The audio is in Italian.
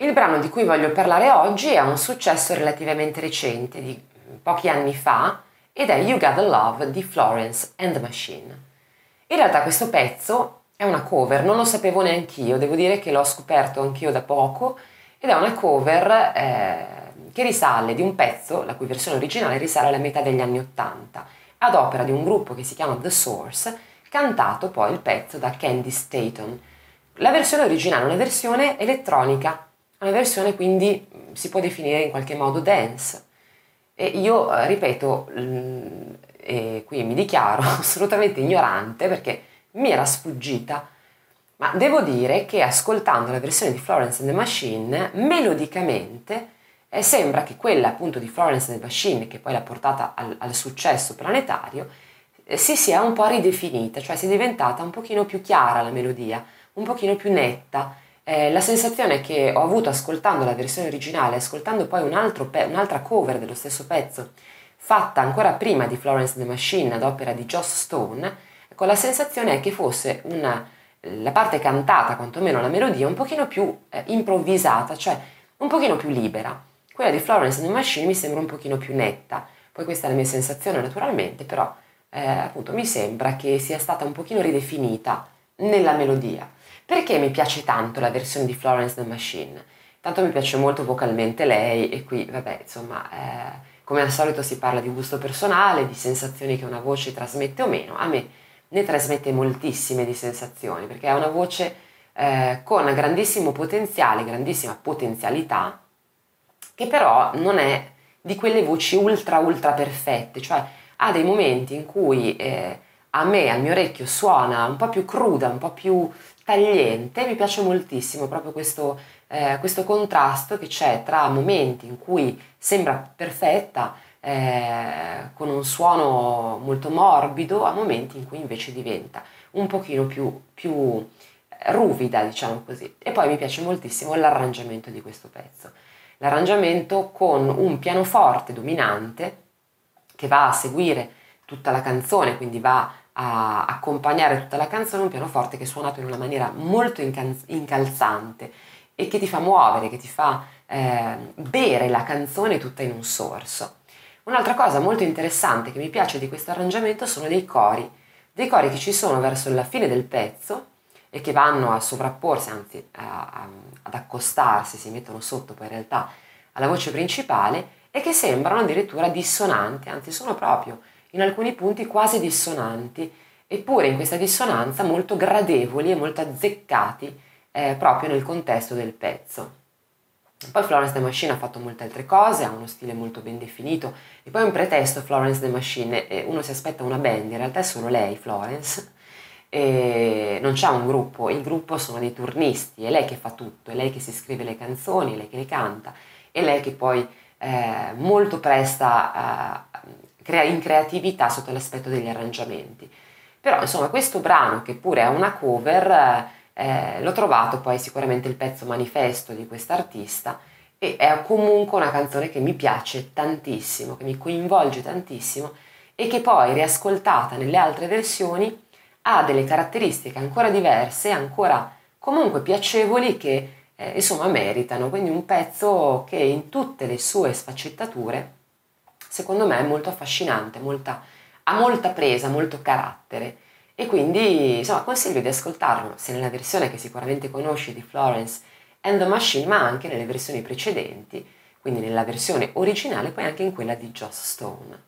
Il brano di cui voglio parlare oggi ha un successo relativamente recente, di pochi anni fa, ed è You Got the Love di Florence and the Machine. In realtà questo pezzo è una cover, non lo sapevo neanch'io, devo dire che l'ho scoperto anch'io da poco, ed è una cover eh, che risale di un pezzo, la cui versione originale risale alla metà degli anni Ottanta, ad opera di un gruppo che si chiama The Source, cantato poi il pezzo da Candy Staton. La versione originale è una versione elettronica, una versione quindi mm, si può definire in qualche modo dance. E io, eh, ripeto, e qui mi dichiaro assolutamente ignorante perché mi era sfuggita, ma devo dire che ascoltando la versione di Florence and the Machine, melodicamente, eh, sembra che quella appunto di Florence and the Machine, che poi l'ha portata al, al successo planetario, eh, si sia un po' ridefinita, cioè si è diventata un pochino più chiara la melodia, un pochino più netta eh, la sensazione che ho avuto ascoltando la versione originale, ascoltando poi un pe- un'altra cover dello stesso pezzo, fatta ancora prima di Florence the Machine ad opera di Joss Stone, ecco, la sensazione è che fosse una, la parte cantata, quantomeno la melodia, un pochino più eh, improvvisata, cioè un pochino più libera. Quella di Florence the Machine mi sembra un pochino più netta, poi questa è la mia sensazione naturalmente, però eh, appunto mi sembra che sia stata un pochino ridefinita nella melodia. Perché mi piace tanto la versione di Florence the Machine? Tanto mi piace molto vocalmente lei e qui, vabbè, insomma, eh, come al solito si parla di gusto personale, di sensazioni che una voce trasmette o meno. A me ne trasmette moltissime di sensazioni perché ha una voce eh, con grandissimo potenziale, grandissima potenzialità, che però non è di quelle voci ultra ultra perfette, cioè ha dei momenti in cui eh, a me, al mio orecchio, suona un po' più cruda, un po' più tagliente, mi piace moltissimo proprio questo, eh, questo contrasto che c'è tra momenti in cui sembra perfetta, eh, con un suono molto morbido, a momenti in cui invece diventa un pochino più, più ruvida, diciamo così. E poi mi piace moltissimo l'arrangiamento di questo pezzo. L'arrangiamento con un pianoforte dominante che va a seguire tutta la canzone, quindi va a accompagnare tutta la canzone un pianoforte che è suonato in una maniera molto incalzante e che ti fa muovere, che ti fa eh, bere la canzone tutta in un sorso. Un'altra cosa molto interessante che mi piace di questo arrangiamento sono dei cori, dei cori che ci sono verso la fine del pezzo e che vanno a sovrapporsi, anzi a, a, ad accostarsi, si mettono sotto poi in realtà alla voce principale e che sembrano addirittura dissonanti, anzi sono proprio in alcuni punti quasi dissonanti, eppure in questa dissonanza molto gradevoli e molto azzeccati eh, proprio nel contesto del pezzo. Poi Florence the Machine ha fatto molte altre cose, ha uno stile molto ben definito e poi un pretesto Florence the Machine, eh, uno si aspetta una band, in realtà è solo lei, Florence, e non c'è un gruppo, il gruppo sono dei turnisti, è lei che fa tutto, è lei che si scrive le canzoni, è lei che le canta, è lei che poi eh, molto presta in creatività sotto l'aspetto degli arrangiamenti. Però insomma questo brano, che pure è una cover, eh, l'ho trovato poi sicuramente il pezzo manifesto di quest'artista e è comunque una canzone che mi piace tantissimo, che mi coinvolge tantissimo e che poi riascoltata nelle altre versioni ha delle caratteristiche ancora diverse, ancora comunque piacevoli che eh, insomma meritano, quindi un pezzo che in tutte le sue sfaccettature secondo me è molto affascinante, molta, ha molta presa, molto carattere e quindi insomma consiglio di ascoltarlo sia nella versione che sicuramente conosci di Florence and the Machine ma anche nelle versioni precedenti, quindi nella versione originale poi anche in quella di Joss Stone.